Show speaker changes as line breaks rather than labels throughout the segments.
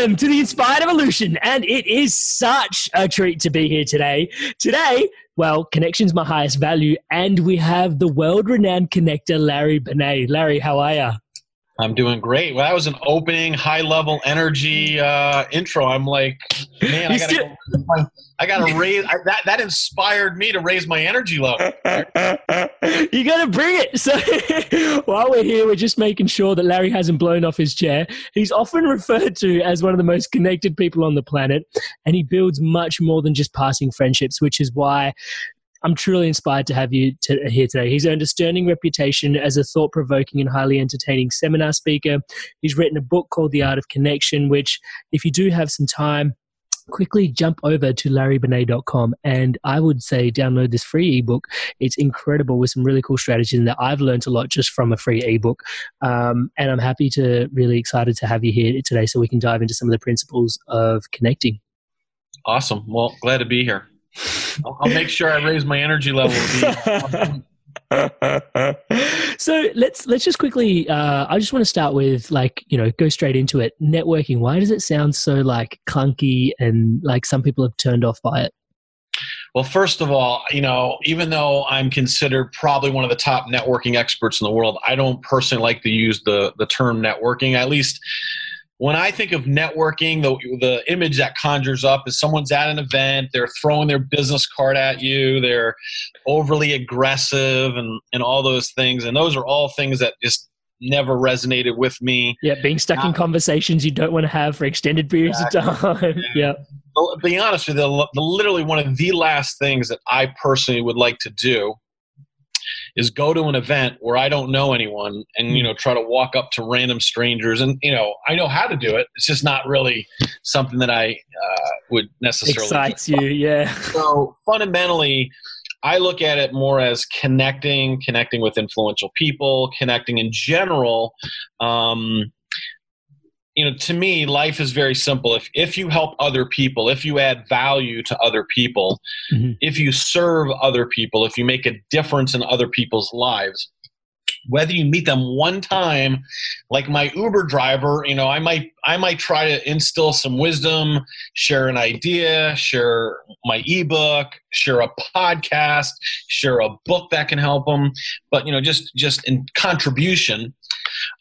Welcome to the Inspired Evolution, and it is such a treat to be here today. Today, well, connection's my highest value, and we have the world-renowned connector, Larry Benet. Larry, how are you?
I'm doing great. Well, that was an opening, high-level energy uh, intro. I'm like, man, I gotta, still- go, I gotta raise I, that. That inspired me to raise my energy level.
you gotta bring it. So while we're here, we're just making sure that Larry hasn't blown off his chair. He's often referred to as one of the most connected people on the planet, and he builds much more than just passing friendships, which is why I'm truly inspired to have you to, here today. He's earned a sterling reputation as a thought provoking and highly entertaining seminar speaker. He's written a book called The Art of Connection, which, if you do have some time, quickly jump over to larrybenet.com and I would say download this free ebook. It's incredible with some really cool strategies that I've learned a lot just from a free ebook. Um, and I'm happy to really excited to have you here today so we can dive into some of the principles of connecting.
Awesome. Well, glad to be here. I'll, I'll make sure I raise my energy level.
so let's let's just quickly. Uh, I just want to start with like you know go straight into it. Networking. Why does it sound so like clunky and like some people have turned off by it?
Well, first of all, you know, even though I'm considered probably one of the top networking experts in the world, I don't personally like to use the the term networking. At least when I think of networking, the, the image that conjures up is someone's at an event, they're throwing their business card at you, they're overly aggressive, and, and all those things. And those are all things that just never resonated with me.
Yeah, being stuck in conversations you don't want to have for extended periods exactly. of time. yeah.
Well, being honest with you, the, literally one of the last things that I personally would like to do is go to an event where I don't know anyone and you know try to walk up to random strangers and you know I know how to do it. It's just not really something that I uh, would necessarily
excites you. Yeah.
So fundamentally, I look at it more as connecting, connecting with influential people, connecting in general. Um, you know to me life is very simple if if you help other people if you add value to other people mm-hmm. if you serve other people if you make a difference in other people's lives whether you meet them one time like my uber driver you know i might i might try to instill some wisdom share an idea share my ebook share a podcast share a book that can help them but you know just just in contribution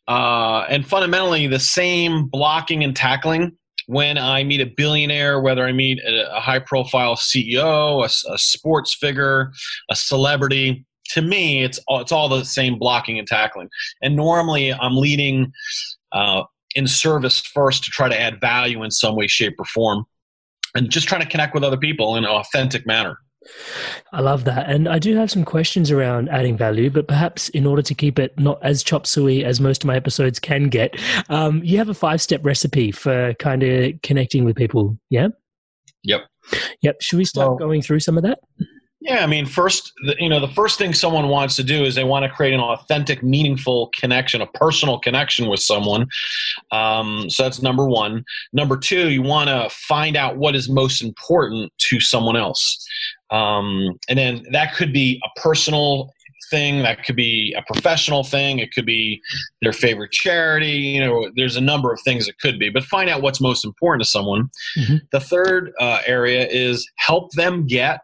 uh, and fundamentally the same blocking and tackling when I meet a billionaire, whether I meet a, high profile CEO, a, a, sports figure, a celebrity. To me, it's all, it's all the same blocking and tackling. And normally, I'm leading uh, in service first to try to add value in some way, shape, or form. and just trying to connect with other people in an authentic manner.
I love that. And I do have some questions around adding value, but perhaps in order to keep it not as chop suey as most of my episodes can get, um, you have a five step recipe for kind of connecting with people. Yeah?
Yep.
Yep. Should we start well, going through some of that?
Yeah, I mean, first, you know, the first thing someone wants to do is they want to create an authentic, meaningful connection, a personal connection with someone. Um, so that's number one. Number two, you want to find out what is most important to someone else. Um, and then that could be a personal thing that could be a professional thing it could be their favorite charity you know there's a number of things it could be but find out what's most important to someone mm-hmm. the third uh, area is help them get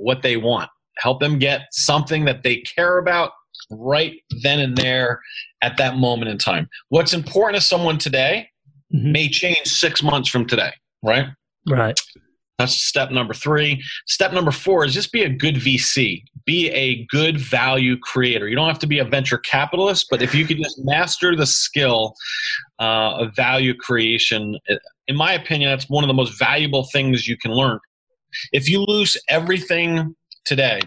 what they want. Help them get something that they care about right then and there at that moment in time. What's important to someone today mm-hmm. may change six months from today, right?
Right.
That's step number three. Step number four is just be a good VC. Be a good value creator. You don't have to be a venture capitalist, but if you could just master the skill uh, of value creation, in my opinion, that's one of the most valuable things you can learn. If you lose everything today,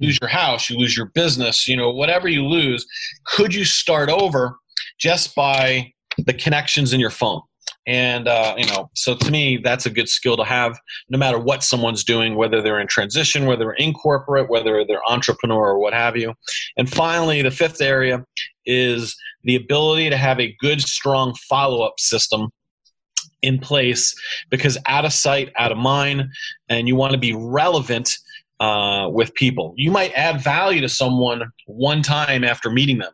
lose your house, you lose your business, you know, whatever you lose, could you start over just by the connections in your phone? And, uh, you know, so to me, that's a good skill to have no matter what someone's doing, whether they're in transition, whether they're in corporate, whether they're entrepreneur or what have you. And finally, the fifth area is the ability to have a good, strong follow up system in place because out of sight, out of mind, and you want to be relevant uh, with people. You might add value to someone one time after meeting them,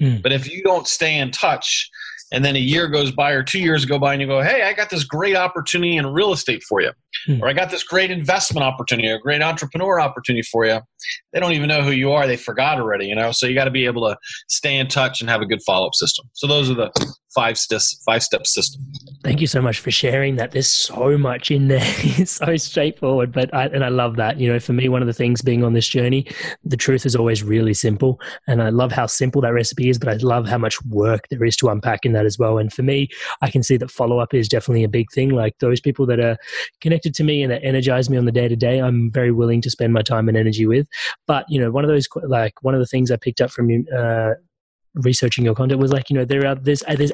mm. but if you don't stay in touch, and then a year goes by or two years go by and you go hey i got this great opportunity in real estate for you hmm. or i got this great investment opportunity or great entrepreneur opportunity for you. They don't even know who you are. They forgot already you know? So you got to be able to stay in touch and have a good follow-up system. So those are the five steps five step system.
Thank you so much for sharing that. There's so much in there. It's so straightforward but I, and i love that. You know for me one of the things being on this journey the truth is always really simple. And i love how simple that recipe is but i love how much work there is to unpack in that as well. And for me i can see that follow-up is definitely a big thing. Like those people that are connected to me and that energize me on the day to day i'm very willing to spend my time and energy with. But you know one of those like one of the things i picked up from you uh, researching your content was like you know there are there's there's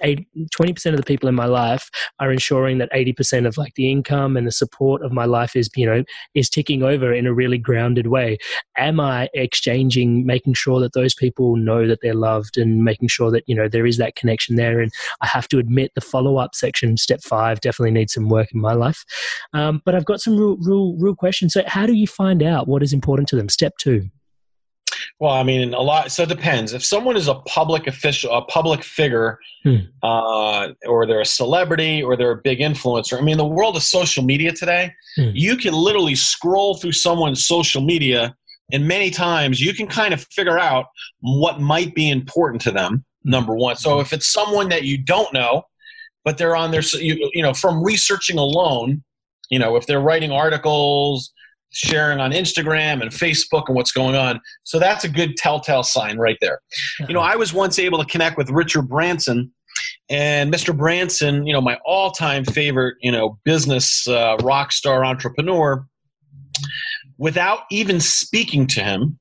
20 percent of the people in my life are ensuring that 80 percent of like the income and the support of my life is you know is ticking over in a really grounded way. Am i exchanging making sure that those people know that they're loved and making sure that you know there is that connection there? And i have to admit the follow-up section step five definitely needs some work in my life. Um, but i've got some real real real questions. So how do you find out what is important to them? Step two
well, I mean, a lot. So it depends. If someone is a public official, a public figure, hmm. uh, or they're a celebrity, or they're a big influencer. I mean, the world of social media today, hmm. you can literally scroll through someone's social media, and many times you can kind of figure out what might be important to them. Number one. So if it's someone that you don't know, but they're on their, you, you know, from researching alone, you know, if they're writing articles sharing on Instagram and Facebook and what's going on. So that's a good telltale sign right there. You know, I was once able to connect with Richard Branson. And Mr. Branson, you know, my all-time favorite, you know, business uh, rock star entrepreneur, without even speaking to him,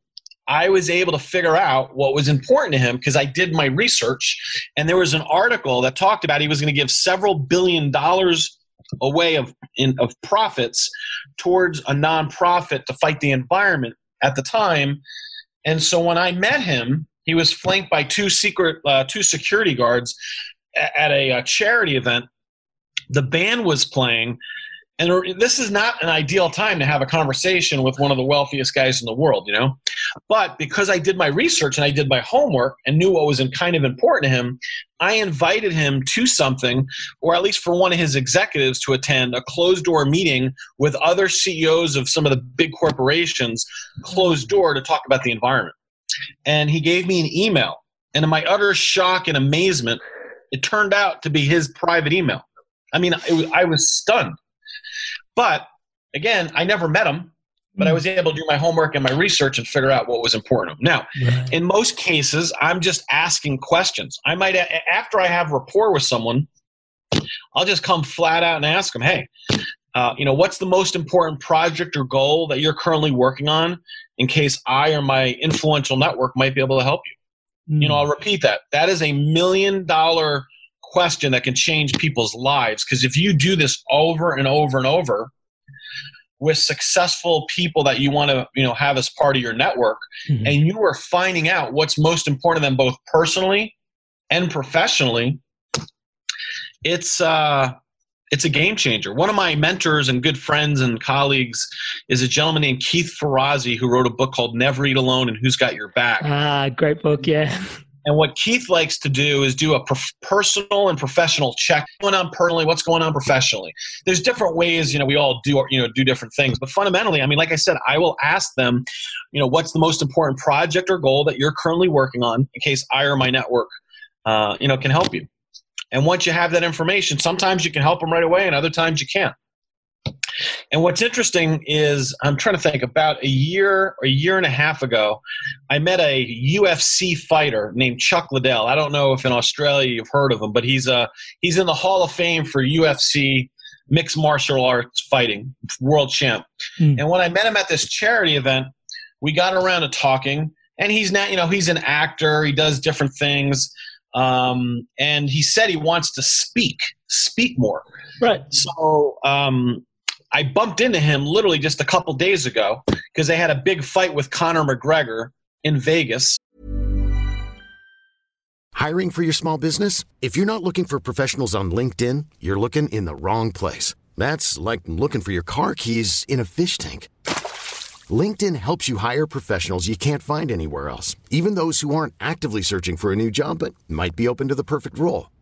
I was able to figure out what was important to him because I did my research. And there was an article that talked about he was going to give several billion dollars away of in, of profits towards a nonprofit to fight the environment at the time. And so when I met him, he was flanked by two secret uh, two security guards at a, a charity event. The band was playing, and this is not an ideal time to have a conversation with one of the wealthiest guys in the world, you know. But because I did my research and I did my homework and knew what was kind of important to him, I invited him to something, or at least for one of his executives to attend a closed door meeting with other CEOs of some of the big corporations, closed door to talk about the environment. And he gave me an email. And in my utter shock and amazement, it turned out to be his private email. I mean, was, I was stunned. But again, I never met him, but I hmm. was able to do my homework and my research and figure out what was important. Now, right. in most cases, I'm just asking questions. I might, after I have rapport with someone, I'll just come flat out and ask them, hey, uh, you know, what's the most important project or goal that you're currently working on in case I or my influential network might be able to help you? Mm. You know, I'll repeat that. That is a million dollar question that can change people's lives because if you do this over and over and over, with successful people that you want to you know have as part of your network mm-hmm. and you are finding out what's most important to them both personally and professionally it's uh it's a game changer. One of my mentors and good friends and colleagues is a gentleman named Keith Ferrazzi who wrote a book called Never Eat Alone and Who's Got Your Back.
Ah, great book, yeah.
And what Keith likes to do is do a personal and professional check. What's going on personally? What's going on professionally? There's different ways, you know, we all do, you know, do different things. But fundamentally, I mean, like I said, I will ask them, you know, what's the most important project or goal that you're currently working on in case I or my network, uh, you know, can help you. And once you have that information, sometimes you can help them right away, and other times you can't. And what's interesting is I'm trying to think about a year or a year and a half ago, I met a UFC fighter named Chuck Liddell. I don't know if in Australia you've heard of him, but he's uh he's in the Hall of Fame for UFC mixed martial arts fighting, world champ. Mm. And when I met him at this charity event, we got around to talking, and he's not, you know, he's an actor, he does different things. Um, and he said he wants to speak, speak more.
Right.
So um, I bumped into him literally just a couple days ago because they had a big fight with Conor McGregor in Vegas.
Hiring for your small business? If you're not looking for professionals on LinkedIn, you're looking in the wrong place. That's like looking for your car keys in a fish tank. LinkedIn helps you hire professionals you can't find anywhere else, even those who aren't actively searching for a new job but might be open to the perfect role.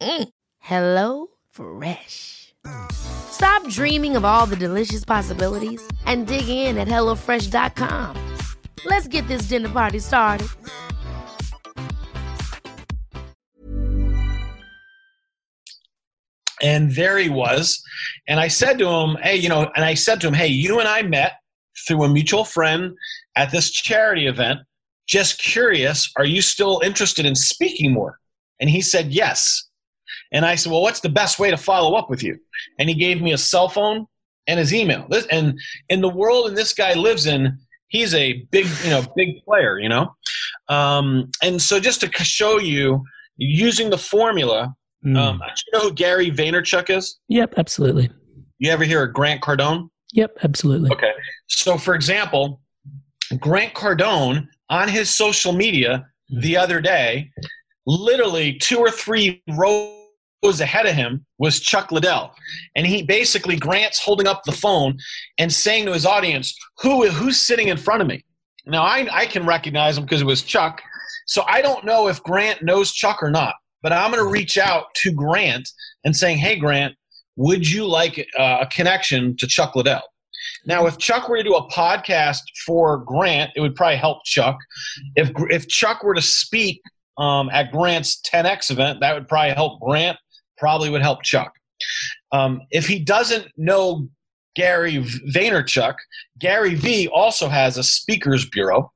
Mm. Hello Fresh. Stop dreaming of all the delicious possibilities and dig in at HelloFresh.com. Let's get this dinner party started.
And there he was. And I said to him, hey, you know, and I said to him, hey, you and I met through a mutual friend at this charity event. Just curious, are you still interested in speaking more? And he said, yes. And I said, well, what's the best way to follow up with you? And he gave me a cell phone and his email. And in the world and this guy lives in, he's a big, you know, big player, you know? Um, and so just to show you, using the formula, mm. um, do you know who Gary Vaynerchuk is?
Yep, absolutely.
You ever hear of Grant Cardone?
Yep, absolutely.
Okay. So, for example, Grant Cardone on his social media hmm. the other day, literally two or three rows was ahead of him was Chuck Liddell. And he basically, Grant's holding up the phone and saying to his audience, Who, who's sitting in front of me? Now, I, I can recognize him because it was Chuck. So I don't know if Grant knows Chuck or not, but I'm going to reach out to Grant and saying, Hey, Grant, would you like a connection to Chuck Liddell? Now, if Chuck were to do a podcast for Grant, it would probably help Chuck. If if Chuck were to speak um, at Grant's 10x event, that would probably help Grant probably would help Chuck. Um, if he doesn't know Gary Vaynerchuk, Gary V also has a speakers bureau.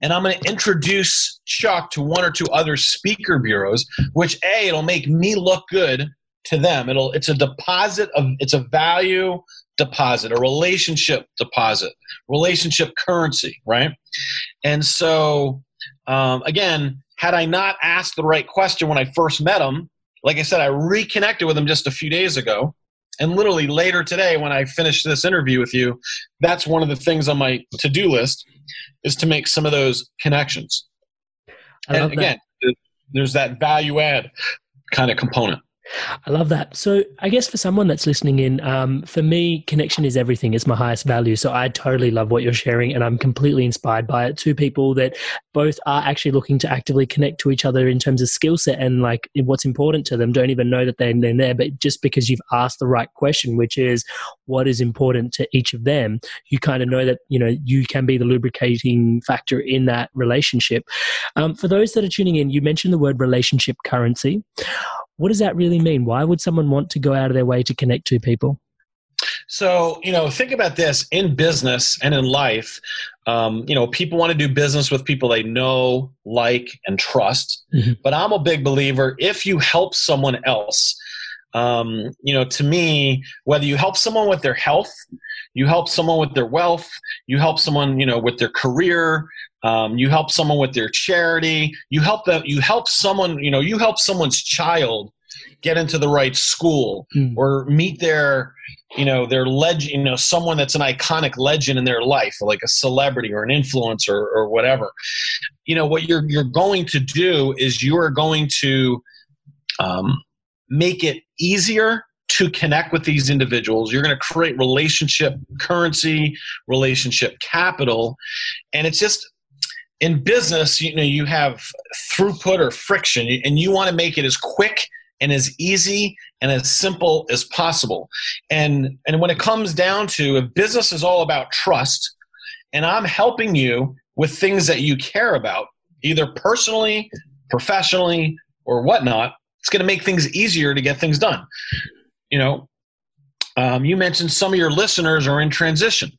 And I'm going to introduce Chuck to one or two other speaker bureaus, which A, it'll make me look good to them. It'll it's a deposit of it's a value deposit, a relationship deposit, relationship currency, right? And so um, again, had I not asked the right question when I first met him, like I said, I reconnected with him just a few days ago. And literally later today, when I finish this interview with you, that's one of the things on my to do list is to make some of those connections. and again, that. there's that value add kind of component.
I love that. So, I guess for someone that's listening in, um, for me, connection is everything. It's my highest value. So, I totally love what you're sharing, and I'm completely inspired by it. Two people that both are actually looking to actively connect to each other in terms of skill set and like what's important to them, don't even know that they're, there. But just because you've asked the right question, which is what is important to each of them, you kind of know that you know you can be the lubricating factor in that relationship. Um, for those that are tuning in, you mentioned the word relationship currency what does that really mean? Why would someone want to go out of their way to connect to people?
So, you know, think about this in business and in life. Um, you know, people want to do business with people they know, like, and trust. Mm-hmm. But I'm a big believer if you help someone else, um, you know, to me, whether you help someone with their health, you help someone with their wealth, you help someone, you know, with their career, um, you help someone with their charity, you help them, you help someone, you know, you help someone's child get into the right school mm. or meet their, you know, their legend, you know, someone that's an iconic legend in their life, like a celebrity or an influencer or whatever. You know, what you're you're going to do is you are going to um, make it easier to connect with these individuals. You're going to create relationship currency, relationship capital, and it's just in business. You know, you have throughput or friction, and you want to make it as quick and as easy and as simple as possible. And and when it comes down to if business is all about trust, and I'm helping you with things that you care about, either personally, professionally, or whatnot, it's going to make things easier to get things done you know, um, you mentioned some of your listeners are in transition.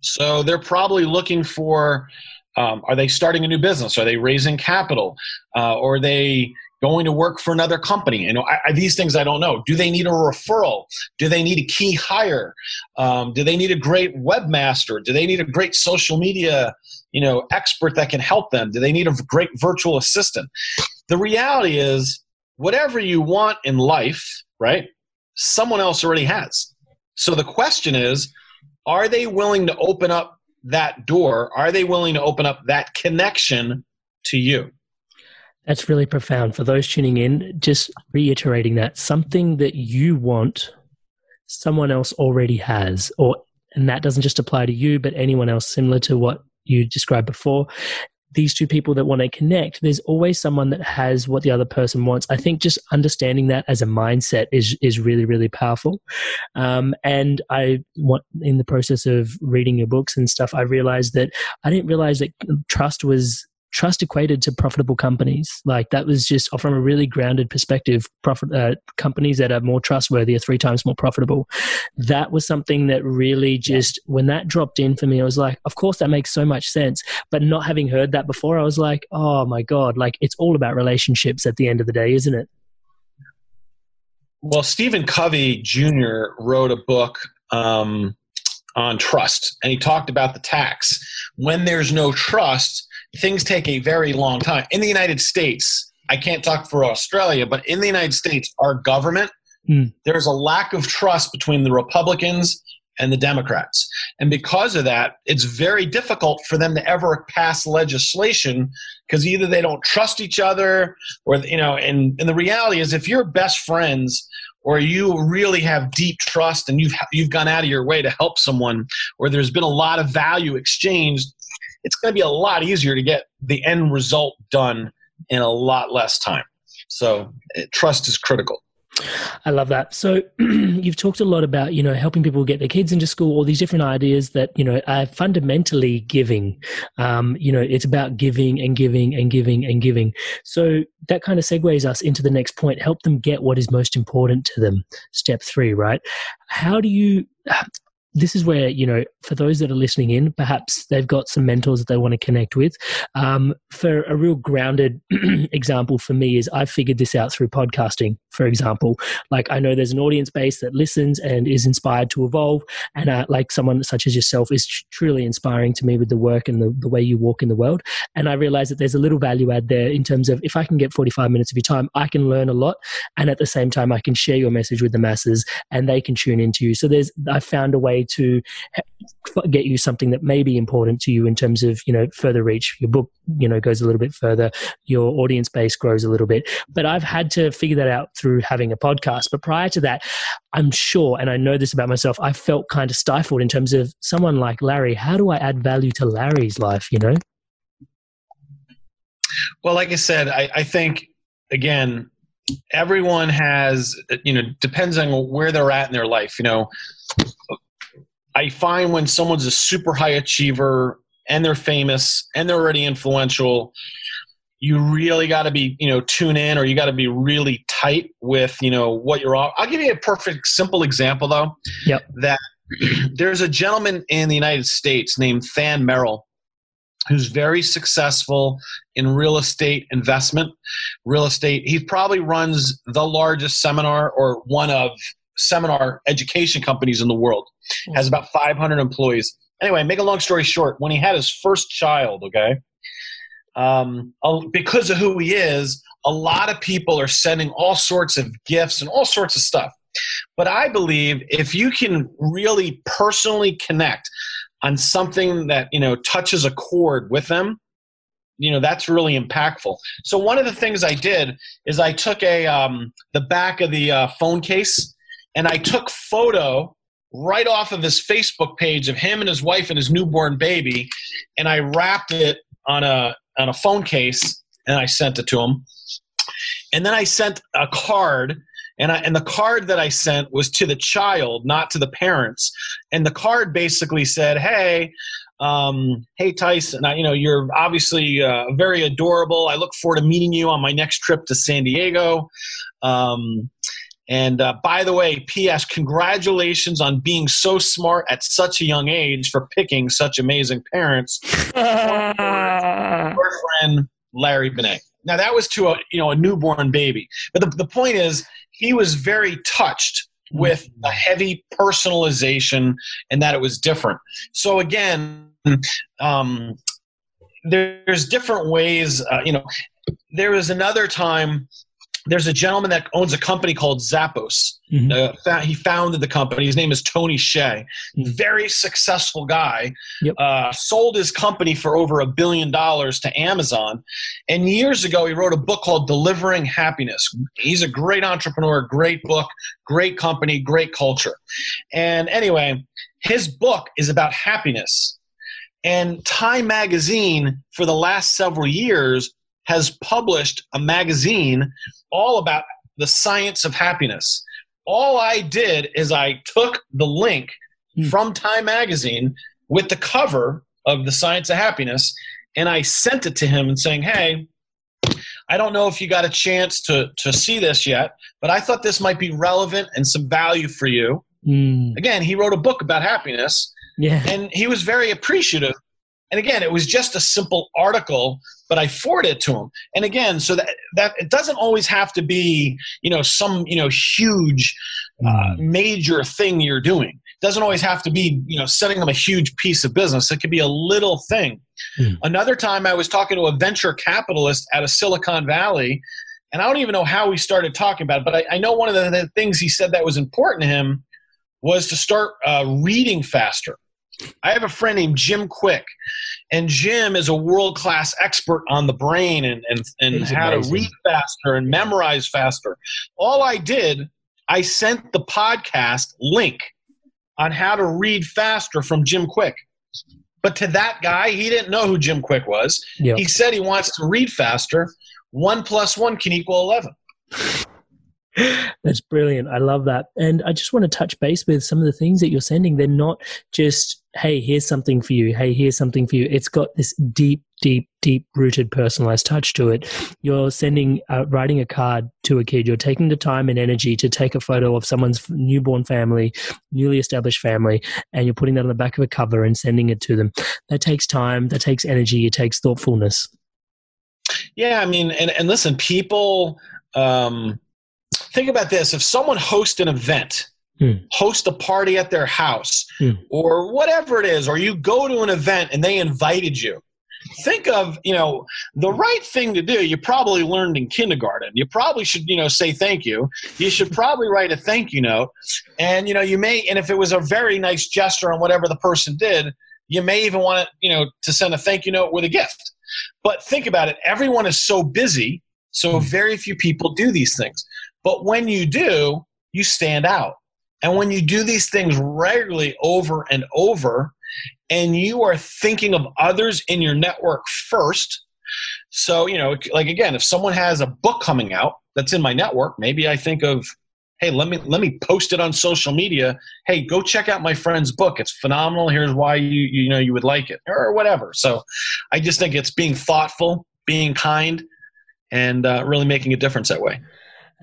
So they're probably looking for um, are they starting a new business? Are they raising capital? Uh, or are they going to work for another company? You know, I, I, these things I don't know. Do they need a referral? Do they need a key hire? Um, do they need a great webmaster? Do they need a great social media, you know, expert that can help them? Do they need a great virtual assistant? The reality is, whatever you want in life, right? someone else already has. So the question is are they willing to open up that door? Are they willing to open up that connection to you?
That's really profound. For those tuning in, just reiterating that something that you want, someone else already has, or and that doesn't just apply to you, but anyone else similar to what you described before these two people that want to connect, there's always someone that has what the other person wants. I think just understanding that as a mindset is is really really powerful. Um, and I want in the process of reading your books and stuff, I realized that I didn't realize that trust was trust equated to profitable companies. Like that was just from a really grounded perspective. Profit uh, companies that are more trustworthy are three times more profitable. That was something that really just when that dropped in for me, I was like, of course that makes so much sense. But not having heard that before, I was like, oh my god, like it's all about relationships at the end of the day, isn't it?
Well, Stephen Covey Jr. wrote a book. Um, on trust and he talked about the tax when there's no trust things take a very long time. In the United States, I can't talk for Australia, but in the United States, our government, mm. there's a lack of trust between the Republicans and the Democrats. And because of that, it's very difficult for them to ever pass legislation because either they don't trust each other or, you know, and, and the reality is if you're best friends or you really have deep trust and you've, you've gone out of your way to help someone or there's been a lot of value exchanged, it's going to be a lot easier to get the end result done in a lot less time. So eh, trust is critical.
I love that. So you've talked a lot about, you know, helping people get their kids into school, all these different ideas that, you know, are fundamentally giving. Um, you know, it's about giving and giving and giving and giving. So that kind of segues us into the next point. Help them get what is most important to them. Step three, right? How do you, this is where you know for those that are listening in perhaps they've got some mentors that they want to connect with. Um, for a real grounded example for me is i've figured this out through podcasting for example. Like i know there's an audience base that listens and is inspired to evolve and uh, like someone such as yourself is truly inspiring to me with the work and the, the way you walk in the world. And i realize that there's a little value add there in terms of if i can get 45 minutes of your time i can learn a lot and at the same time i can share your message with the masses and they can tune into you. So there's i found a way to get you something that may be important to you in terms of you know further reach. Your book you know goes a little bit further. Your audience base grows a little bit. But i've had to figure that out through having a podcast. But prior to that i'm sure and i know this about myself i felt kind of stifled in terms of someone like larry. How do i add value to larry's life you know?
Well like i said i, I think again everyone has you know depends on where they're at in their life you know I find when someone's a super high achiever and they're famous and they're already influential, you really got to be, you know, tune in or you got to be really tight with, you know, what you're all. I'll give you a perfect, simple example though.
Yep.
That there's a gentleman in the United States named Than Merrill who's very successful in real estate investment. Real estate, he probably runs the largest seminar or one of seminar education companies in the world. Has about 500 employees. Anyway, make a long story short, when he had his first child, okay, um, because of who he is, a lot of people are sending all sorts of gifts and all sorts of stuff. But I believe if you can really personally connect on something that you know touches a chord with them, you know that's really impactful. So one of the things I did is I took a um, the back of the uh, phone case and I took photo right off of his Facebook page of him and his wife and his newborn baby, and I wrapped it on a on a phone case and I sent it to him. And then I sent a card, and I, and the card that I sent was to the child, not to the parents. And the card basically said, "Hey." Um, hey Tyson, I, you know you're obviously uh, very adorable. I look forward to meeting you on my next trip to San Diego. Um, and uh, by the way, P.S. Congratulations on being so smart at such a young age for picking such amazing parents. Your friend Larry Benet. Now that was to a you know a newborn baby, but the, the point is he was very touched with a heavy personalization and that it was different. So again, um, there's different ways. Uh, you know, there was another time there's a gentleman that owns a company called Zappos. Mm-hmm. Uh, he founded the company. His name is Tony Hsieh. Mm-hmm. Very successful guy. Yep. Uh, sold his company for over a billion dollars to Amazon. And years ago, he wrote a book called Delivering Happiness. He's a great entrepreneur, great book, great company, great culture. And anyway, his book is about happiness. And Time Magazine, for the last several years, has published a magazine all about the science of happiness. All I did is I took the link hmm. from Time magazine with the cover of the science of happiness and I sent it to him and saying, "Hey, I don't know if you got a chance to to see this yet, but I thought this might be relevant and some value for you." Mm. Again, he wrote a book about happiness.
Yeah.
And he was very appreciative and again, it was just a simple article, but I forward it to him. And again, so that that it doesn't always have to be, you know, some you know huge, uh, mm. major thing you're doing. It doesn't always have to be, you know, sending them a huge piece of business. It could be a little thing. Mm. Another time, I was talking to a venture capitalist out of Silicon Valley, and I don't even know how we started talking about it, but I, I know one of the, the, things he said that was important to him was to start uh, reading faster. I have a friend named Jim Kwik, and Jim is a world class expert on the brain and, and, and how amazing. to read faster and memorize faster. All I did, I sent the podcast link on how to read faster from Jim Kwik. But to that guy, he didn't know who Jim Kwik was. Yep. He said he wants to read faster. One plus one can equal 11.
That's brilliant. I love that. And I just want to touch base with some of the things that you're sending. They're not just, hey, here's something for you. Hey, here's something for you. It's got this deep, deep, deep rooted personalized touch to it. You're sending, uh, writing a card to a kid. You're taking the time and energy to take a photo of someone's newborn family, newly established family, and you're putting that on the back of a cover and sending it to them. That takes time, that takes energy, it takes thoughtfulness.
Yeah, I mean, and, and listen, people, um, think about this. If someone hosts an event hmm. host a party at their house hmm. or whatever it is or you go to an event and they invited you think of you know the right thing to do you probably learned in kindergarten. You probably should you know say thank you. You should probably write a thank you note. And you know you may and if it was a very nice gesture on whatever the person did you may even want to you know to send a thank you note with a gift. But think about it. Everyone is so busy so hmm. very few people do these things but when you do you stand out and when you do these things regularly over and over and you are thinking of others in your network first. So, you know, like again, if someone has a book coming out that's in my network, maybe I think of, hey, let me let me post it on social media. Hey, go check out my friend's book. It's phenomenal. Here's why you you know you would like it or whatever. So, I just think it's being thoughtful, being kind, and uh, really making a difference that way.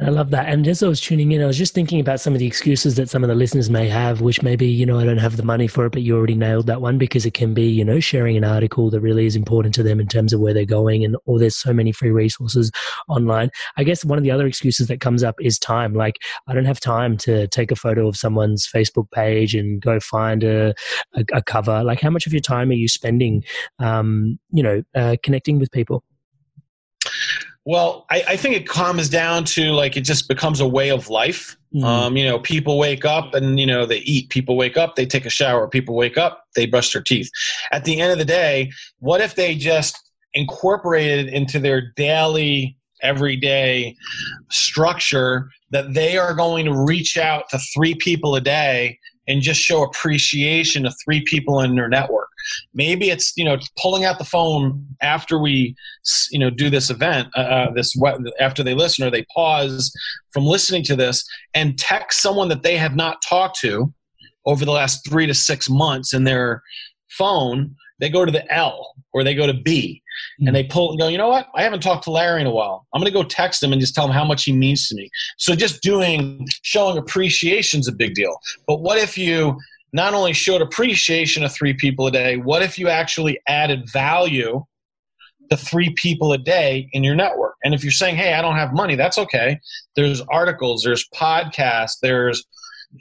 I love that. And as I was tuning in, I was just thinking about some of the excuses that some of the listeners may have, which maybe, you know, I don't have the money for it, but you already nailed that one because it can be, you know, sharing an article that really is important to them in terms of where they're going and or there's so many free resources online. I guess one of the other excuses that comes up is time. Like I don't have time to take a photo of someone's Facebook page and go find a, a, a cover. Like how much of your time are you spending, um, you know, uh, connecting with people?
Well, I, I, think it comes down to like it just becomes a way of life. Mm. Um, you know, people wake up and you know they eat. People wake up, they take a shower. People wake up, they brush their teeth. At the end of the day, what if they just incorporated into their daily, everyday structure that they are going to reach out to three people a day and just show appreciation to three people in their network. Maybe it's you know pulling out the phone after we you know do this event, uh, uh this after they listen or they pause from listening to this and text someone that they have not talked to over the last three to six months in their phone. They go to the L or they go to B mm-hmm. and they pull and go, you know what? I haven't talked to Larry in a while. I'm going to go text him and just tell him how much he means to me. So just doing, showing appreciation is a big deal. But what if you not only showed appreciation to three people a day, what if you actually added value to three people a day in your network? And if you're saying, hey, I don't have money, that's okay. There's articles, there's podcasts, there's,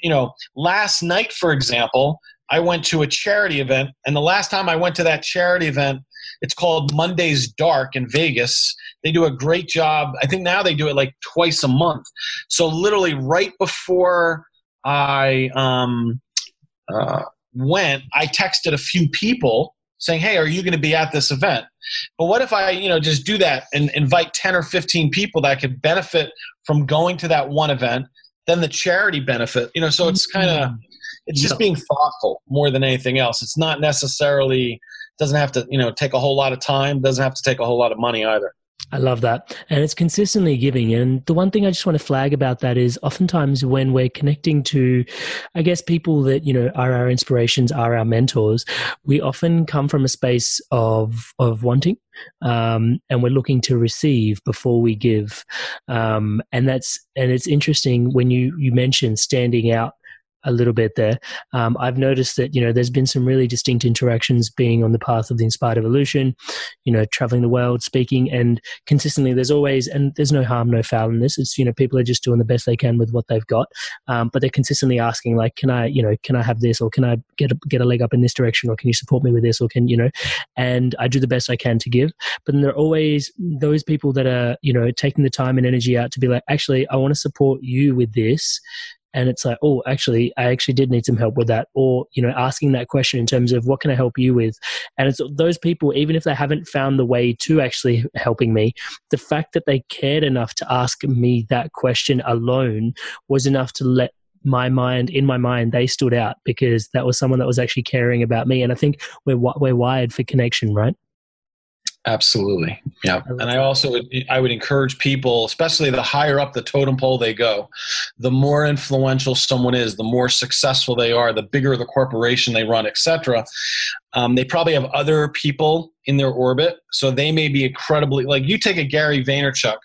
you know, last night, for example, I went to a charity event, and the last time I went to that charity event, it's called Monday's Dark in Vegas. They do a great job. I think now they do it like twice a month. So literally right before I um, uh, went, I texted a few people saying, "Hey, are you going to be at this event?" But what if I, you know, just do that and invite 10 or 15 people that could benefit from going to that one event, then the charity benefit, you know, so it's kind of it's just being thoughtful more than anything else. It's not necessarily doesn't have to, you know, take a whole lot of time, doesn't have to take a whole lot of money either.
I love that. And it's consistently giving. And the one thing I just want to flag about that is oftentimes when we're connecting to, I guess, people that, you know, are our inspirations, are our mentors, we often come from a space of, of wanting. Um, and we're looking to receive before we give. Um, and that's, and it's interesting when you, you mentioned standing out a little bit there. Um, I've noticed that you know there's been some really distinct interactions being on the path of the inspired evolution, you know, traveling the world, speaking, and consistently there's always and there's no harm, no foul in this. It's you know people are just doing the best they can with what they've got, um, but they're consistently asking like, can I you know can I have this or can I get a, get a leg up in this direction or can you support me with this or can you know, and I do the best I can to give. But then there are always those people that are you know taking the time and energy out to be like, actually, I want to support you with this and it's like oh actually i actually did need some help with that or you know asking that question in terms of what can i help you with? And it's those people even if they haven't found the way to actually helping me the fact that they cared enough to ask me that question alone was enough to let my mind in my mind they stood out because that was someone that was actually caring about me. And i think we're we're wired for connection right
Absolutely. Yeah. And I also would, I would encourage people, especially the higher up the totem pole they go, the more influential someone is, the more successful they are, the bigger the corporation they run, etc. Um, they probably have other people in their orbit, so they may be incredibly like you take a Gary Vaynerchuk,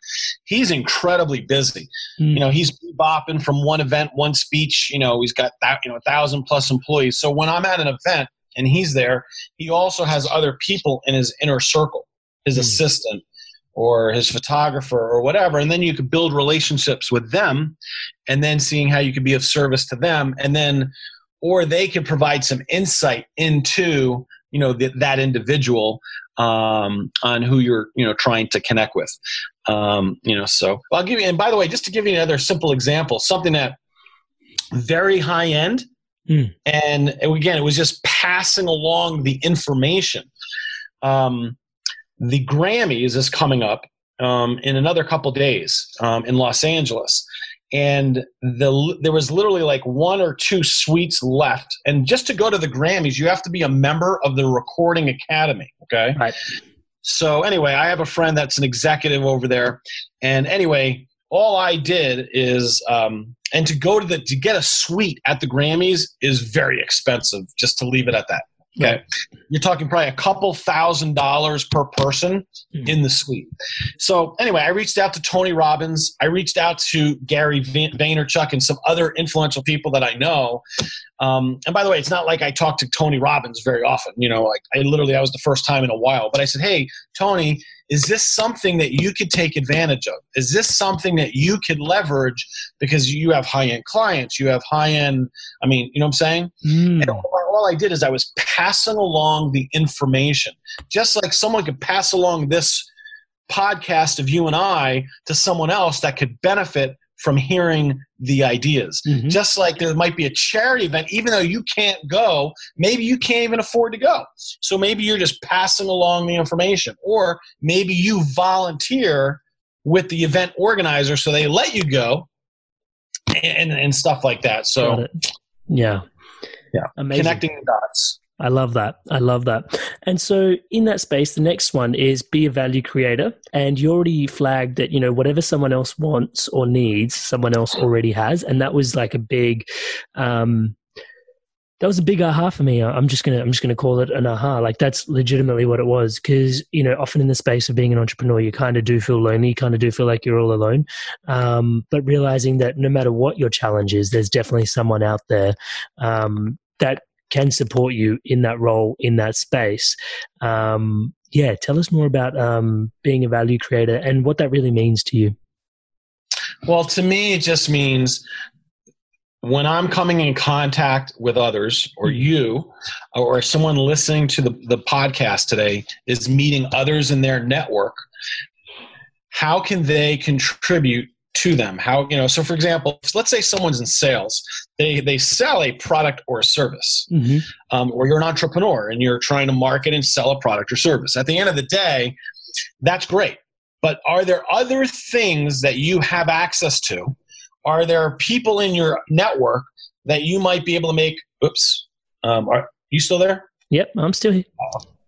he's incredibly busy. Mm. You know, he's bopping from one event, one speech. You know, he's got that you know a thousand plus employees. So when I'm at an event and he's there, he also has other people in his inner circle, his mm. assistant or his photographer or whatever. And then you could build relationships with them and then seeing how you could be of service to them. And then, or they could provide some insight into, you know, the, that individual um, on who you're you know trying to connect with. Um, you know, so I'll give you. And by the way, just to give you another simple example, something that very high end.
Mm.
And again, it was just passing along the information. Um, the Grammys is coming up um, in another couple days um, in Los Angeles, and the there was literally like one or two suites left. And just to go to the Grammys, you have to be a member of the Recording Academy. Okay,
Right.
so anyway, I have a friend that's an executive over there, and anyway, all I did is, um, and to go to the to get a suite at the Grammys is very expensive. Just to leave it at that. Okay, you're talking probably a couple thousand dollars per person
Mhm.
in the suite. So anyway, I reached out to Tony Robbins. I reached out to Gary Vaynerchuk and some other influential people that I know. Um, and by the way, it's not like I talk to Tony Robbins very often. You know, like I literally I was the first time in a while. But I said, hey, Tony, is this something that you could take advantage of? Is this something that you could leverage because you have high end clients, you have high end? I mean, you know what I'm saying?
Mm.
And all, all I did is I was passing along the information, just like someone could pass along this podcast of you and I to someone else that could benefit from hearing the ideas.
Mhm.
Just like there might be a charity event, even though you can't go, maybe you can't even afford to go. So maybe you're just passing along the information, or maybe you volunteer with the event organizer so they let you go and, and stuff like that. So.
Yeah.
Yeah.
Amazing.
connecting the dots.
I love that. I love that. And so in that space, the next one is be a value creator. And you already flagged that, you know, whatever someone else wants or needs, someone else already has. And that was like a big um that was a big aha for me. I'm just gonna I'm just gonna call it an aha. Like that's legitimately what it was. Cause, you know, often in the space of being an entrepreneur, you kind of do feel lonely, you kind of do feel like you're all alone. Um, but realizing that no matter what your challenge is, there's definitely someone out there um, that can support you in that role in that space. Um, yeah, tell us more about um, being a value creator and what that really means to you.
Well, to me, it just means when I'm coming in contact with others or you or someone listening to the, the podcast today is meeting others in their network, how can they contribute to them? How, you know, so for example, let's say someone's in sales, they, they sell a product or a service
Mm-hmm.
um, or you're an entrepreneur and you're trying to market and sell a product or service. At the end of the day, that's great. But are there other things that you have access to? Are there people in your network that you might be able to make? Oops. Um, are you still there?
Yep, I'm still here.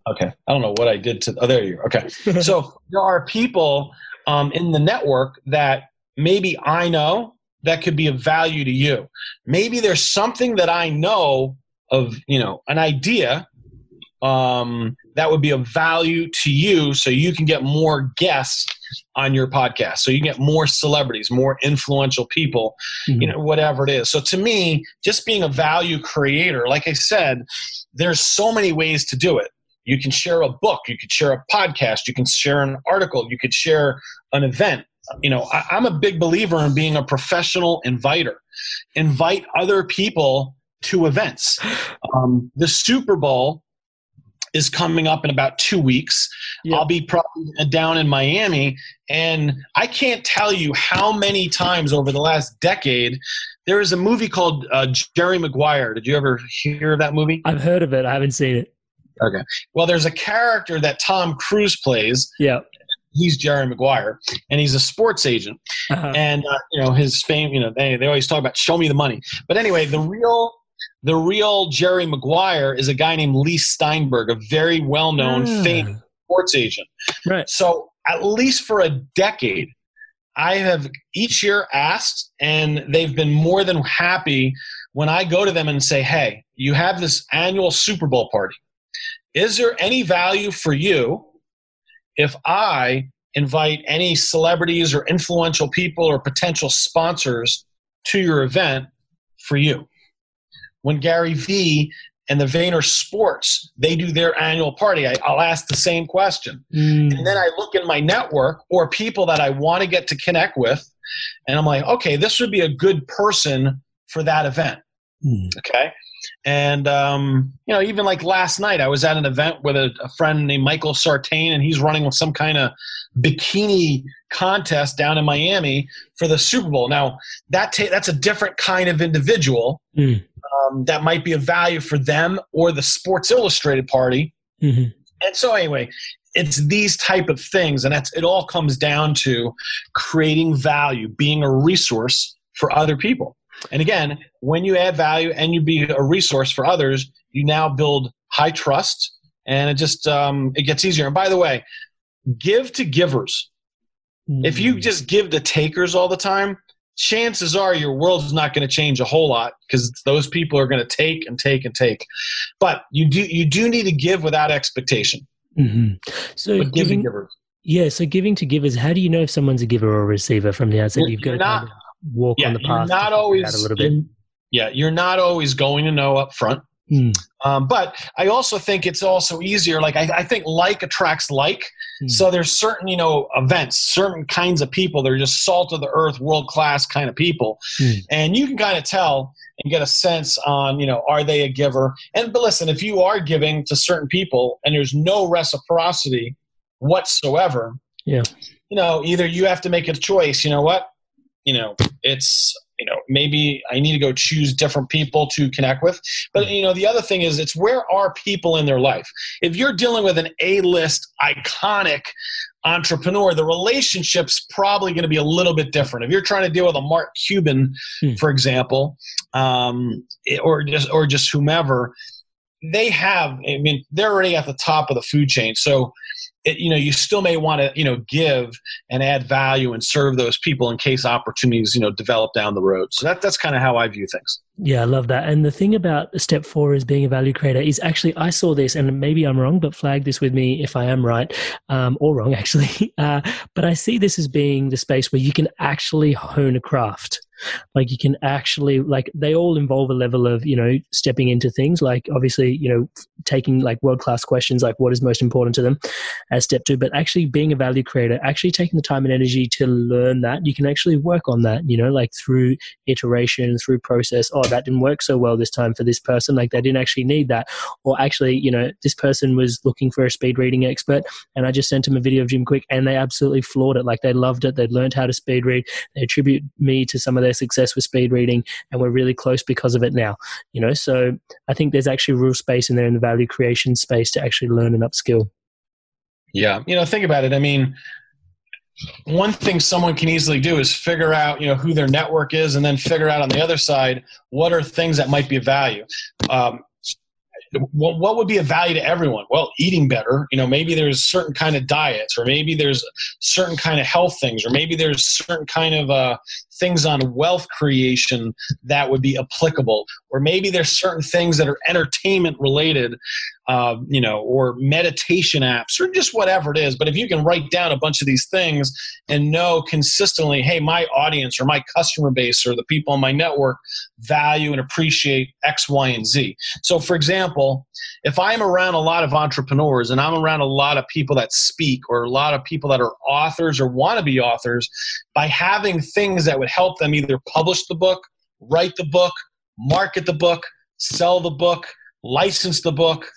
Okay. I don't know what I did to. Oh, there you are. Okay. so there are people um, in the network that maybe I know that could be of value to you. Maybe there's something that I know of, you know, an idea um, that would be of value to you so you can get more guests on your podcast. So you get more celebrities, more influential people, you know, whatever it is. So to me, just being a value creator, like I said, there's so many ways to do it. You can share a book, you could share a podcast, you can share an article, you could share an event. You know, I, I'm a big believer in being a professional inviter. Invite other people to events. Um, the Super Bowl is coming up in about two weeks.
Yeah.
I'll be probably down in Miami, and I can't tell you how many times over the last decade there is a movie called uh, Jerry Maguire. Did you ever hear of that movie?
I've heard of it. I haven't seen it.
Okay. Well, there's a character that Tom Cruise plays.
Yeah.
He's Jerry Maguire, and he's a sports agent.
Uh-huh.
And uh, you know his fame. You know they they always talk about show me the money. But anyway, the real the real Jerry Maguire is a guy named Leigh Steinberg, a very well known,
Ah.
famous sports agent.
Right.
So at least for a decade, I have each year asked, and they've been more than happy when I go to them and say, "Hey, you have this annual Super Bowl party. Is there any value for you if I invite any celebrities or influential people or potential sponsors to your event for you?" When Gary Vee and the Vayner Sports they do their annual party, I, I'll ask the same question.
Mm.
And then I look in my network or people that I want to get to connect with, and I'm like, okay, this would be a good person for that event.
Mm.
Okay. And um, you know, even like last night, I was at an event with a, a friend named Michael Sartain, and he's running some kind of bikini contest down in Miami for the Super Bowl. Now, that ta- that's a different kind of individual mm. um, that might be of value for them or the Sports Illustrated party. Mm-hmm. And so, anyway, it's these type of things, and that's it. All comes down to creating value, being a resource for other people. And again, when you add value and you be a resource for others, you now build high trust, and it just um, it gets easier. And by the way, give to givers. Mm. If you hmm. just give to takers all the time, chances are your world's not going to change a whole lot because those people are going to take and take and take. But you do you do need to give without expectation.
Mm-hmm. So
but giving, givers.
Yeah, so giving to givers. How do you know if someone's a giver or a receiver from the outset? You've got to not, kind of walk
yeah,
on the path.
Not always a little bit. Yeah, you're not always going to know up front. Mm. Um, but I also think it's also easier. Like I, I think like attracts like. Mm. So there's certain you know events, certain kinds of people. They're just salt of the earth, world class kind of people, mm. and you can kind of tell and get a sense on you know are they a giver. And but listen, if you are giving to certain people and there's no reciprocity whatsoever,
yeah,
you know either you have to make a choice. You know what? You know it's you know maybe i need to go choose different people to connect with. But you know the other thing is it's where are people in their life? If you're dealing with an a-list iconic entrepreneur the relationship's probably going to be a little bit different. If you're trying to deal with a mark cuban hmm. for example um, or just or just whomever they have i mean they're already at the top of the food chain. So it, you know you still may want to you know give and add value and serve those people in case opportunities you know develop down the road. So that, that's kind of how i view things.
Yeah i love that. And the thing about step four is being a value creator is actually i saw this and maybe i'm wrong but flag this with me if i am right um, or wrong actually. Uh, but i see this as being the space where you can actually hone a craft like you can actually like they all involve a level of you know stepping into things. Like obviously you know taking like world class questions like what is most important to them as step two but actually being a value creator actually taking the time and energy to learn that you can actually work on that you know like through iteration through process. Oh that didn't work so well this time for this person. Like they didn't actually need that. Or actually you know this person was looking for a speed reading expert and i just sent them a video of Jim Kwik and they absolutely floored it. Like they loved it. They learned how to speed read. They attribute me to some of their success with speed reading and we're really close because of it now you know? So i think there's actually real space in there in the value creation space to actually learn and upskill.
Yeah you know think about it. I mean one thing someone can easily do is figure out you know who their network is and then figure out on the other side what are things that might be of value. Um, what, what would be a value to everyone? Well, eating better. You know, maybe there's certain kind of diets, or maybe there's certain kind of health things, or maybe there's certain kind of uh, things on wealth creation that would be applicable, or maybe there's certain things that are entertainment related uh, you know, or meditation apps or just whatever it is. But if you can write down a bunch of these things and know consistently, hey, my audience or my customer base or the people in my network value and appreciate X, Y, and Z. So, for example, if I'm around a lot of entrepreneurs and I'm around a lot of people that speak or a lot of people that are authors or want to be authors, by having things that would help them either publish the book, write the book, market the book, sell the book, license the book,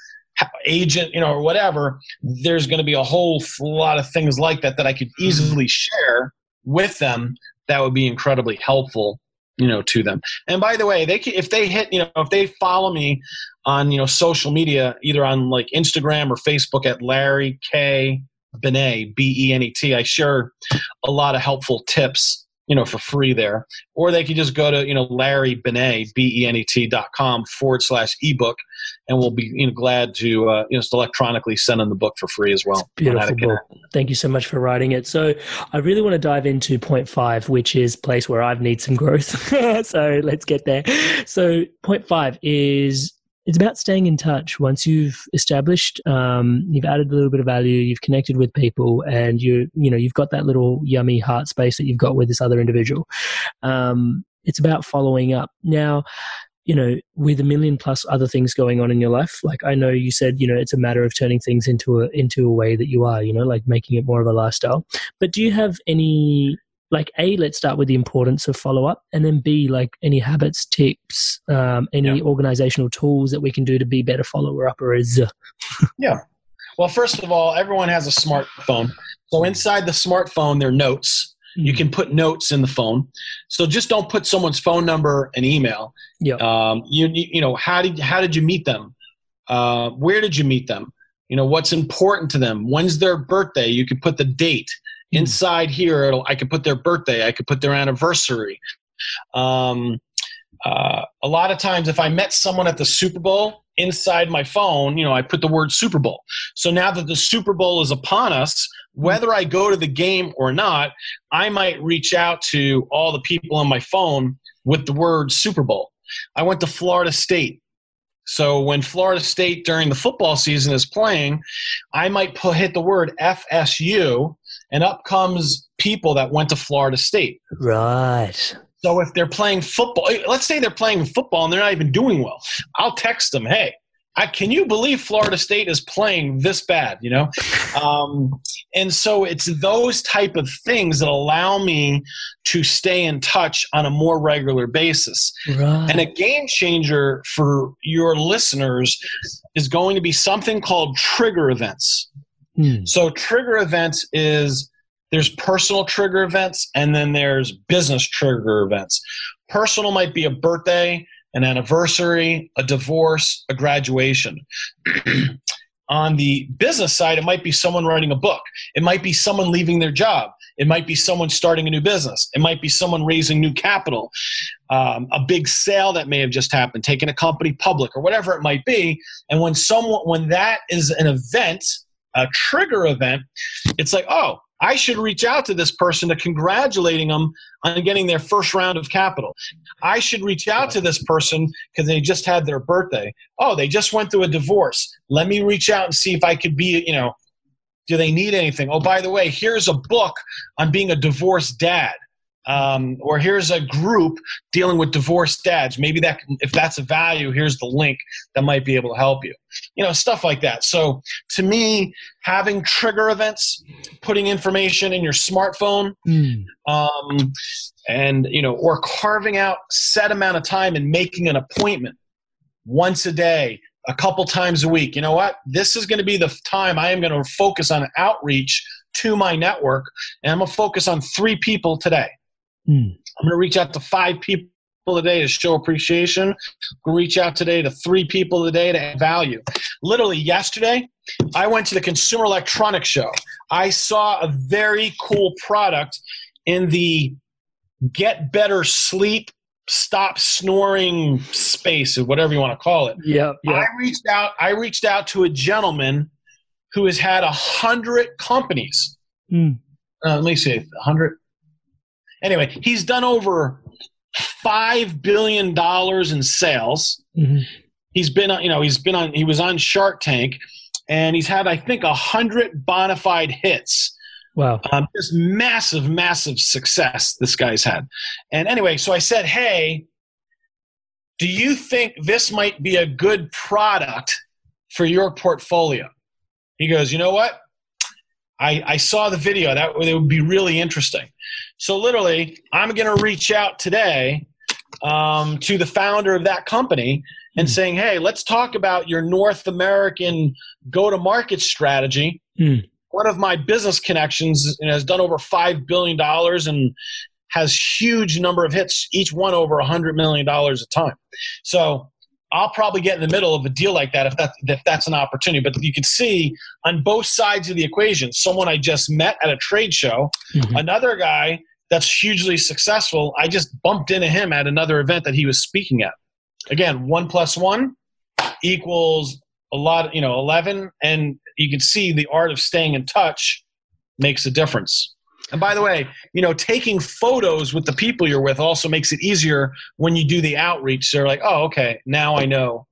agent, you know, or whatever, there's going to be a whole lot of things like that that I could mm-hmm. easily share with them that would be incredibly helpful you know to them and by the way they can, if they hit you know if they follow me on you know social media either on like instagram or facebook at larry k benet b-e-n-e-t i share a lot of helpful tips you know, for free there. Or they could just go to, you know, Larry Benet, B-E-N-E-T dot com forward slash ebook. And we'll be you know, glad to, uh, you know, just electronically send them the book for free as well.
Beautiful book. Thank you so much for writing it. So I really want to dive into point five, which is place where I've need some growth. so let's get there. So point five is it's about staying in touch. Once you've established um, you've added a little bit of value you've connected with people and you you know you've got that little yummy heart space that you've got with this other individual um, it's about following up. Now you know with a million plus other things going on in your life like i know you said you know it's a matter of turning things into a into a way that you are you know like making it more of a lifestyle. But do you have any like a let's start with the importance of follow up and then b like any habits tips um, any yeah. organizational tools that we can do to be better follower uppers
yeah. Well first of all everyone has a smartphone. So inside the smartphone there are notes. Mm-hmm. you can put notes in the phone. So just don't put someone's phone number and email.
Yeah.
Um, you, you know how did how did you meet them? Uh, where did you meet them? You know what's important to them? When's their birthday? You can put the date. Inside here, I could put their birthday, I could put their anniversary. Um, uh, a lot of times, if I met someone at the Super Bowl, inside my phone, you know, I put the word Super Bowl. So now that the Super Bowl is upon us, whether I go to the game or not, I might reach out to all the people on my phone with the word Super Bowl. I went to Florida State. So when Florida State during the football season is playing, I might put, hit the word FSU and up comes people that went to Florida State.
Right.
So if they're playing football, let's say they're playing football and they're not even doing well, I'll text them, "Hey, I, can you believe Florida State is playing this bad?" You know, um, and so it's those type of things that allow me to stay in touch on a more regular basis.
Right.
And a game changer for your listeners is going to be something called trigger events. Hmm. So trigger events is there's personal trigger events and then there's business trigger events. Personal might be a birthday, an anniversary, a divorce, a graduation. On the business side, it might be someone writing a book. It might be someone leaving their job. It might be someone starting a new business. It might be someone raising new capital, um, a big sale that may have just happened, taking a company public, or whatever it might be. And when someone, when that is an event, a trigger event, it's like, oh, I should reach out to this person to congratulating them on getting their first round of capital. I should reach out to this person because they just had their birthday. Oh, they just went through a divorce. Let me reach out and see if I could be, you know, do they need anything? Oh, by the way, here's a book on being a divorced dad um, or here's a group dealing with divorced dads. Maybe that, if that's a value, here's the link that might be able to help you. You know, stuff like that. So to me, having trigger events, putting information in your smartphone, mm. um, and you know, or carving out set amount of time and making an appointment once a day, a couple times a week. You know what? This is going to be the time I am going to focus on outreach to my network, and I'm going to focus on three people today Mm. I'm going to reach out to five people today to show appreciation. I'm going to reach out today to three people today to add value. Literally yesterday, I went to the Consumer Electronics Show. I saw a very cool product in the get better sleep stop snoring space or whatever you want to call it.
Yeah, yeah. I
reached out I reached out to a gentleman who has had a hundred companies. Mm. Uh, let me see, a hundred Anyway, he's done over five billion dollars in sales. Mm-hmm. He's been, on, you know, he's been on. He was on Shark Tank, and he's had, I think, a hundred bona fide hits.
Wow.
Um, just massive, massive success this guy's had. And anyway, so I said, hey, do you think this might be a good product for your portfolio? He goes, you know what? I, I saw the video. That it would be really interesting. So literally, I'm going to reach out today um, to the founder of that company and mm. saying, "Hey, let's talk about your North American go-to-market strategy." Mm. One of my business connections has done over five billion dollars and has huge number of hits, each one over a hundred million dollars a time. So I'll probably get in the middle of a deal like that if that if that's an opportunity. But you can see on both sides of the equation, someone I just met at a trade show, mm-hmm. another guy that's hugely successful. I just bumped into him at another event that he was speaking at. Again, one plus one equals a lot, you know, 11. And you can see the art of staying in touch makes a difference. And by the way, you know, taking photos with the people you're with also makes it easier when you do the outreach. They're like, oh, okay, now I know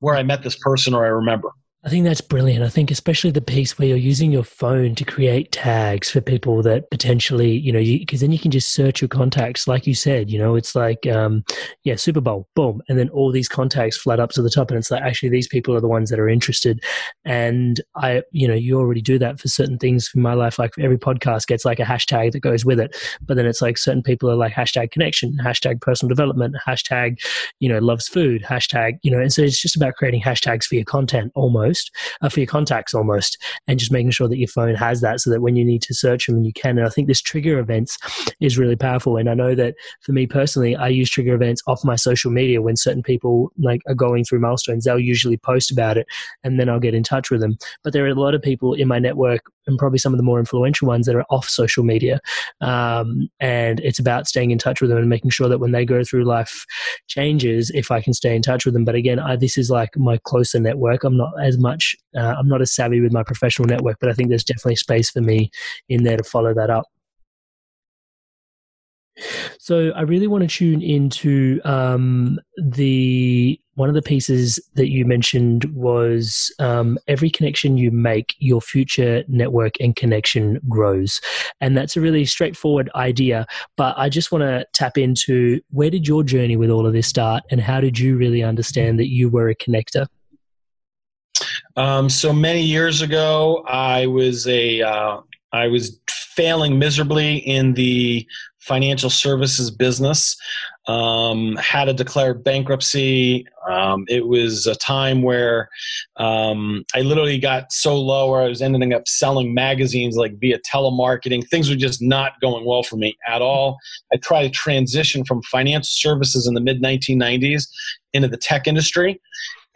where I met this person or I remember.
I think that's brilliant. I think especially the piece where you're using your phone to create tags for people that potentially, you know, because then you can just search your contacts, like you said. You know, it's like, um, yeah, Super Bowl, boom, and then all these contacts flood up to the top, and it's like actually these people are the ones that are interested. And I, you know, you already do that for certain things in my life. Like every podcast gets like a hashtag that goes with it, but then it's like certain people are like hashtag connection, hashtag personal development, hashtag, you know, loves food, hashtag, you know, and so it's just about creating hashtags for your content almost almost uh, for your contacts almost and just making sure that your phone has that so that when you need to search them you can. And i think this trigger events is really powerful. And i know that for me personally i use trigger events off my social media when certain people like are going through milestones. They'll usually post about it and then i'll get in touch with them. But there are a lot of people in my network and probably some of the more influential ones that are off social media um, and it's about staying in touch with them and making sure that when they go through life changes if i can stay in touch with them. But again I, this is like my closer network. I'm not as much. Uh, I'm not as savvy with my professional network, but I think there's definitely space for me in there to follow that up. So I really want to tune into um, the one of the pieces that you mentioned was um, every connection you make, your future network and connection grows, and that's a really straightforward idea. But I just want to tap into where did your journey with all of this start, and how did you really understand that you were a connector?
Um, so many years ago, I was a uh, I was failing miserably in the financial services business. Um, had to declare bankruptcy. Um, it was a time where um, I literally got so low where I was ending up selling magazines like via telemarketing. Things were just not going well for me at all. I tried to transition from financial services in the mid 1990s into the tech industry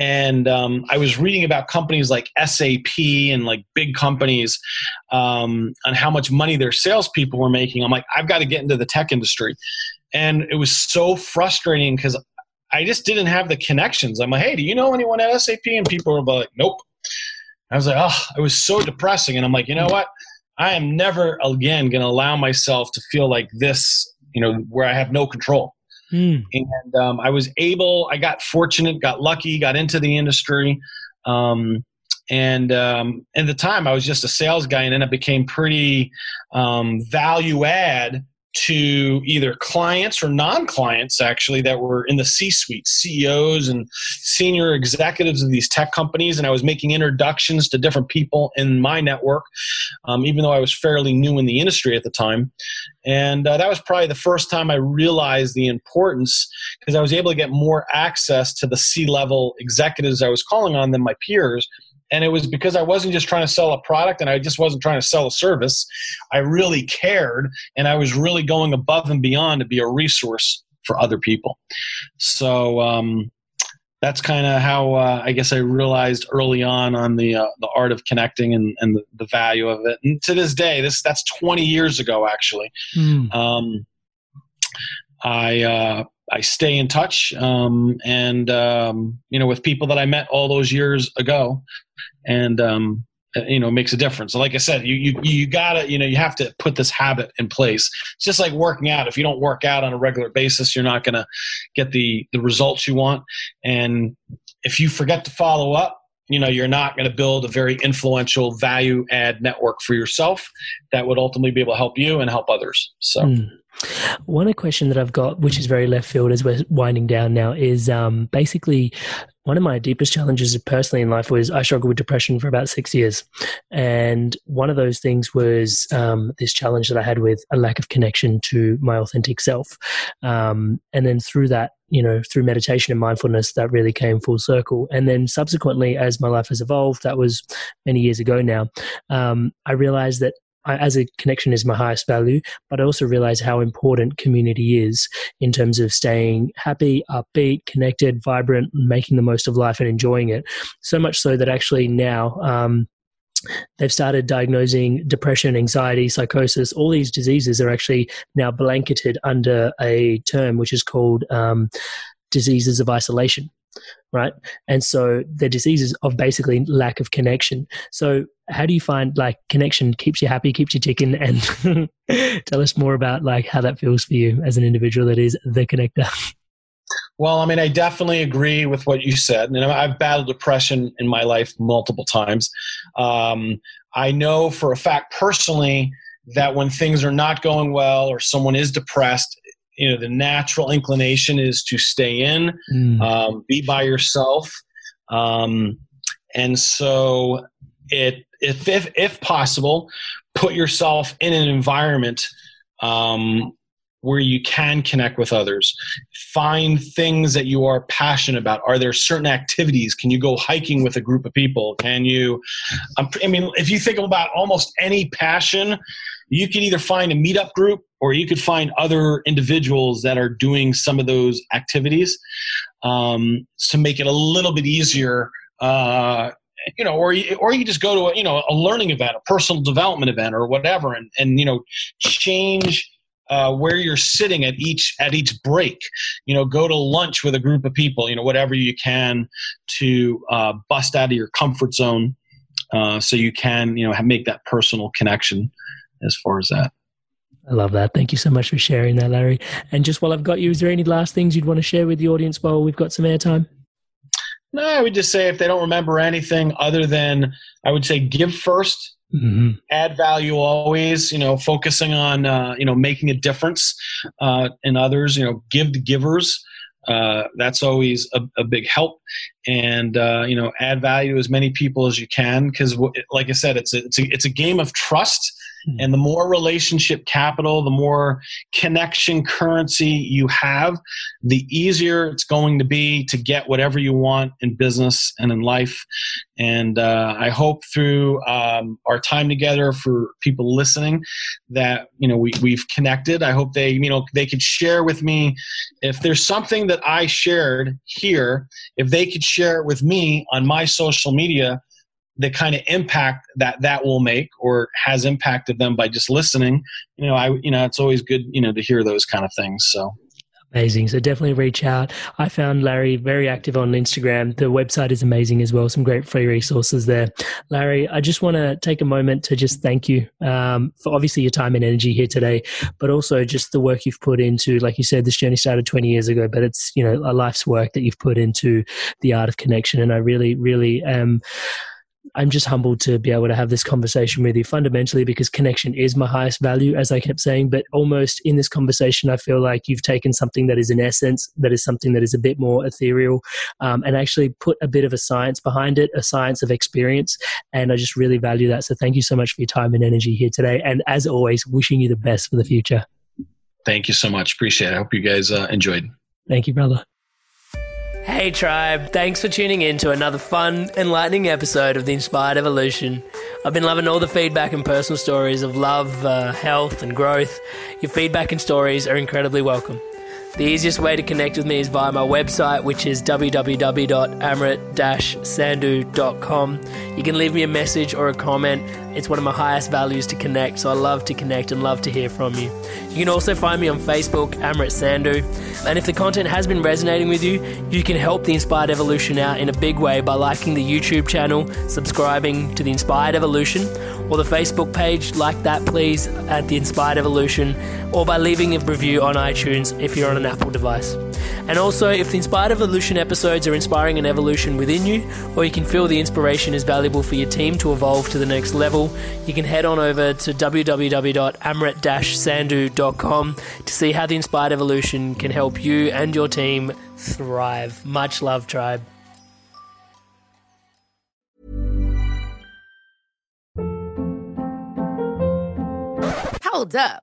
and um, I was reading about companies like SAP and like big companies um, on how much money their salespeople were making. I'm like, I've got to get into the tech industry, and it was so frustrating because I just didn't have the connections. I'm like, hey, do you know anyone at SAP? And people were like, nope. I was like, oh, it was so depressing, and I'm like, you know what? I am never again going to allow myself to feel like this, you know, where I have no control. Mm. And um, I was able, I got fortunate, got lucky, got into the industry. Um, and um, at the time, I was just a sales guy, and then it became pretty um, value add to either clients or non-clients actually that were in the c-suite ceos and senior executives of these tech companies. And i was making introductions to different people in my network um, even though i was fairly new in the industry at the time. And uh, that was probably the first time i realized the importance because i was able to get more access to the c-level executives i was calling on than my peers and it was because I wasn't just trying to sell a product and I just wasn't trying to sell a service. I really cared and I was really going above and beyond to be a resource for other people. So um, that's kind of how uh, I guess I realized early on on the uh, the art of connecting and, and the, the, value of it. And to this day, this that's 20 years ago actually. Mm. Um, I uh, I stay in touch, um, and um, you know, with people that I met all those years ago, and um, you know, makes a difference. like I said, you you you gotta you know you have to put this habit in place. It's just like working out. If you don't work out on a regular basis, you're not gonna get the the results you want. And if you forget to follow up, you know you're not going to build a very influential value add network for yourself that would ultimately be able to help you and help others so mm.
One question that I've got, which is very left field as we're winding down now, is um, basically one of my deepest challenges personally in life was I struggled with depression for about six years. And one of those things was um, this challenge that I had with a lack of connection to my authentic self. Um, and then through that, you know, through meditation and mindfulness, that really came full circle. And then subsequently, as my life has evolved, that was many years ago now, um, I realized that I, as a connection is my highest value, but I also realize how important community is in terms of staying happy, upbeat, connected, vibrant, making the most of life and enjoying it. So much so that actually now, um, they've started diagnosing depression, anxiety, psychosis. All these diseases are actually now blanketed under a term which is called um, diseases of isolation right? And so the diseases of basically lack of connection. So how do you find like connection keeps you happy, keeps you ticking, and tell us more about like how that feels for you as an individual that is the connector.
Well, I mean, I definitely agree with what you said, and I've battled depression in my life multiple times. Um, I know for a fact personally that when things are not going well or someone is depressed, you know, the natural inclination is to stay in, mm. um, be by yourself, um, and so it if if if possible, put yourself in an environment um, where you can connect with others. Find things that you are passionate about. Are there certain activities? Can you go hiking with a group of people? Can you? Um, I mean, if you think about almost any passion, you can either find a meetup group or you could find other individuals that are doing some of those activities um, to make it a little bit easier. Uh, you know, or you, or you just go to a, you know a learning event, a personal development event, or whatever, and and you know change uh, where you're sitting at each at each break. You know, go to lunch with a group of people. You know, whatever you can to uh, bust out of your comfort zone, uh, so you can you know make that personal connection. As far as that.
I love that. Thank you so much for sharing that, Larry. And just while I've got you, is there any last things you'd want to share with the audience while we've got some airtime?
No, I would just say if they don't remember anything other than I would say give 1st mm-hmm. add value always. You know, focusing on uh, you know making a difference uh, in others. You know, give to givers. Uh, that's always a, a, big help, and uh, you know, add value to as many people as you can because, like I said, it's a, it's a it's a game of trust. And the more relationship capital, the more connection currency you have, the easier it's going to be to get whatever you want in business and in life. And uh, I hope through um, our time together for people listening that you know we, we've connected. I hope they you know they could share with me if there's something that I shared here. If they could share it with me on my social media the kind of impact that that will make or has impacted them by just listening you know i you know it's always good you know to hear those kind of things so
Amazing. So definitely reach out. I found Larry very active on Instagram. The website is amazing as well. Some great free resources there. Larry, I just want to take a moment to just thank you um, for obviously your time and energy here today, but also just the work you've put into, like you said, this journey started 20 years ago, but it's, you know, a life's work that you've put into the art of connection. And I really, really am. Um, I'm just humbled to be able to have this conversation with you fundamentally because connection is my highest value, as I kept saying. But almost in this conversation, I feel like you've taken something that is in essence, that is something that is a bit more ethereal, um, and actually put a bit of a science behind it, a science of experience. And I just really value that. So thank you so much for your time and energy here today. And as always, wishing you the best for the future.
Thank you so much. Appreciate it. I hope you guys uh, enjoyed.
Thank you, brother.
Hey, tribe. Thanks for tuning in to another fun, enlightening episode of The Inspired Evolution. I've been loving all the feedback and personal stories of love, uh, health, and growth. Your feedback and stories are incredibly welcome. The easiest way to connect with me is via my website, which is www.amrit-sandhu.com. You can leave me a message or a comment. It's one of my highest values to connect, so I love to connect and love to hear from you. You can also find me on Facebook, Amrit Sandhu. And if the content has been resonating with you, you can help the Inspired Evolution out in a big way by liking the YouTube channel, subscribing to the Inspired Evolution, or the Facebook page, like that please, at the Inspired Evolution, or by leaving a review on iTunes if you're on an Apple device. And also, if the Inspired Evolution episodes are inspiring an evolution within you, or you can feel the inspiration is valuable for your team to evolve to the next level, you can head on over to www.amrit-sandhu.com to see how the Inspired Evolution can help you and your team thrive. Much love, tribe.
Hold up.